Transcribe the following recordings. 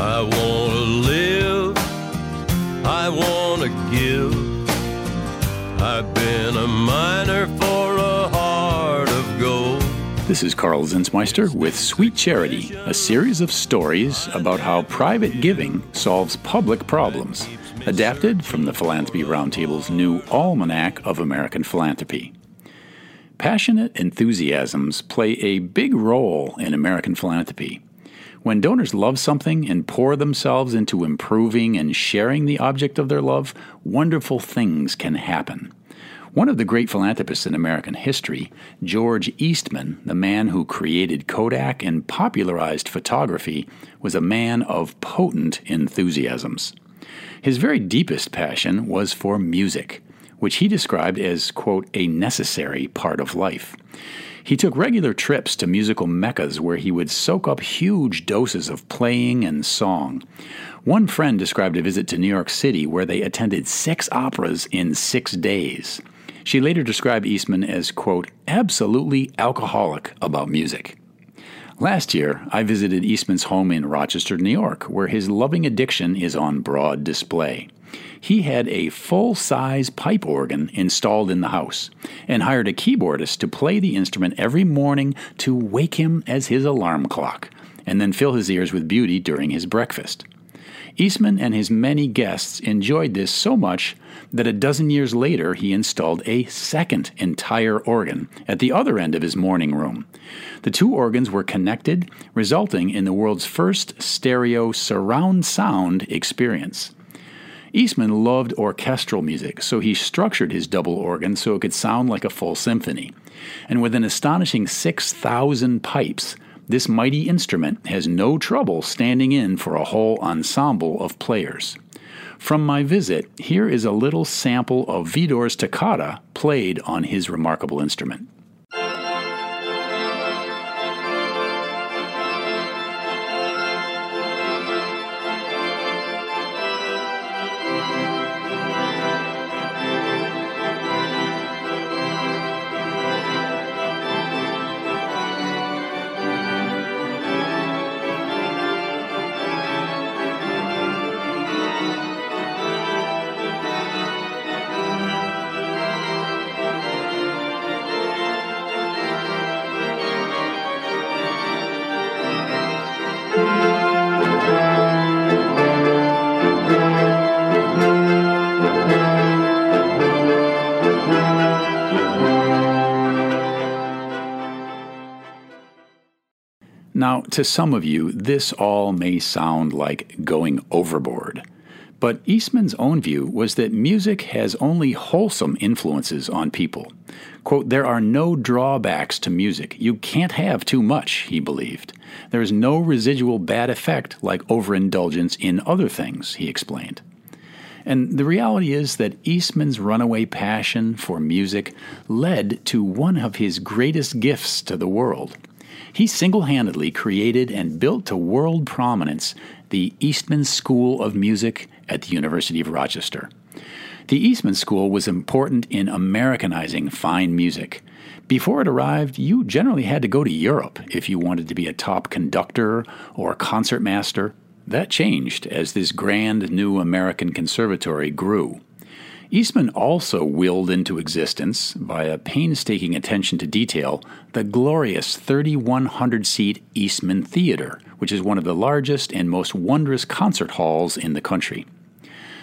I wanna live, I wanna give. I've been a miner for a heart of gold. This is Karl Zinsmeister with Sweet Charity, a series of stories about how private giving solves public problems, adapted from the Philanthropy Roundtable's new Almanac of American Philanthropy. Passionate enthusiasms play a big role in American philanthropy. When donors love something and pour themselves into improving and sharing the object of their love, wonderful things can happen. One of the great philanthropists in American history, George Eastman, the man who created Kodak and popularized photography, was a man of potent enthusiasms. His very deepest passion was for music, which he described as, quote, a necessary part of life. He took regular trips to musical meccas where he would soak up huge doses of playing and song. One friend described a visit to New York City where they attended six operas in six days. She later described Eastman as, quote, absolutely alcoholic about music. Last year, I visited Eastman's home in Rochester, New York, where his loving addiction is on broad display. He had a full size pipe organ installed in the house and hired a keyboardist to play the instrument every morning to wake him as his alarm clock, and then fill his ears with beauty during his breakfast. Eastman and his many guests enjoyed this so much that a dozen years later he installed a second entire organ at the other end of his morning room. The two organs were connected, resulting in the world's first stereo surround sound experience. Eastman loved orchestral music, so he structured his double organ so it could sound like a full symphony. And with an astonishing 6,000 pipes, this mighty instrument has no trouble standing in for a whole ensemble of players. From my visit, here is a little sample of Widor's toccata played on his remarkable instrument. Now, to some of you, this all may sound like going overboard. But Eastman's own view was that music has only wholesome influences on people. Quote, There are no drawbacks to music. You can't have too much, he believed. There is no residual bad effect like overindulgence in other things, he explained. And the reality is that Eastman's runaway passion for music led to one of his greatest gifts to the world he single handedly created and built to world prominence the Eastman School of Music at the University of Rochester. The Eastman School was important in Americanizing fine music. Before it arrived, you generally had to go to Europe if you wanted to be a top conductor or concertmaster. That changed as this grand new American conservatory grew. Eastman also willed into existence, by a painstaking attention to detail, the glorious 3,100 seat Eastman Theater, which is one of the largest and most wondrous concert halls in the country.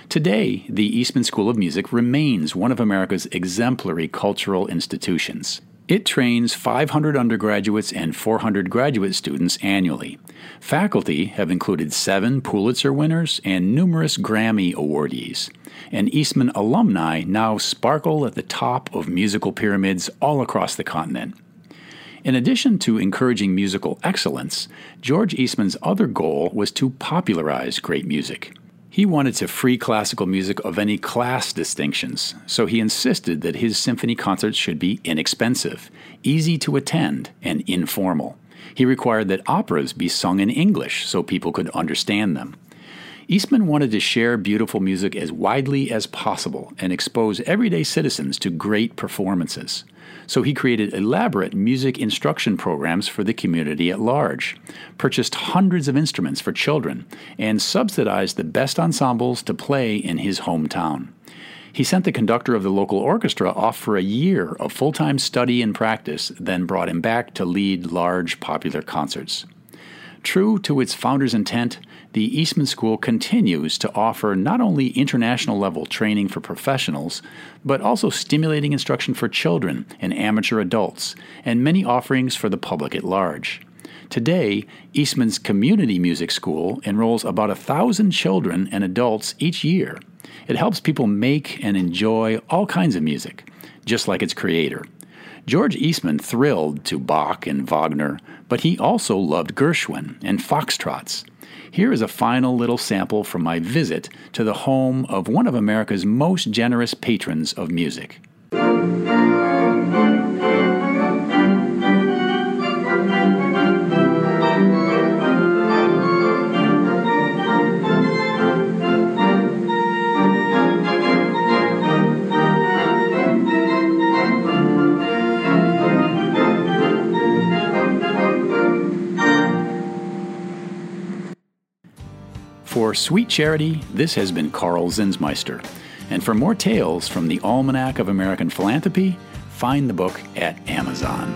Today, the Eastman School of Music remains one of America's exemplary cultural institutions. It trains 500 undergraduates and 400 graduate students annually. Faculty have included seven Pulitzer winners and numerous Grammy awardees. And Eastman alumni now sparkle at the top of musical pyramids all across the continent. In addition to encouraging musical excellence, George Eastman's other goal was to popularize great music. He wanted to free classical music of any class distinctions, so he insisted that his symphony concerts should be inexpensive, easy to attend, and informal. He required that operas be sung in English so people could understand them. Eastman wanted to share beautiful music as widely as possible and expose everyday citizens to great performances so he created elaborate music instruction programs for the community at large, purchased hundreds of instruments for children, and subsidized the best ensembles to play in his hometown. He sent the conductor of the local orchestra off for a year of full time study and practice, then brought him back to lead large popular concerts. True to its founder's intent, the Eastman School continues to offer not only international level training for professionals, but also stimulating instruction for children and amateur adults, and many offerings for the public at large. Today, Eastman's Community Music School enrolls about a thousand children and adults each year. It helps people make and enjoy all kinds of music, just like its creator. George Eastman thrilled to Bach and Wagner, but he also loved Gershwin and foxtrots. Here is a final little sample from my visit to the home of one of America's most generous patrons of music. For Sweet Charity, this has been Karl Zinsmeister. And for more tales from the Almanac of American Philanthropy, find the book at Amazon.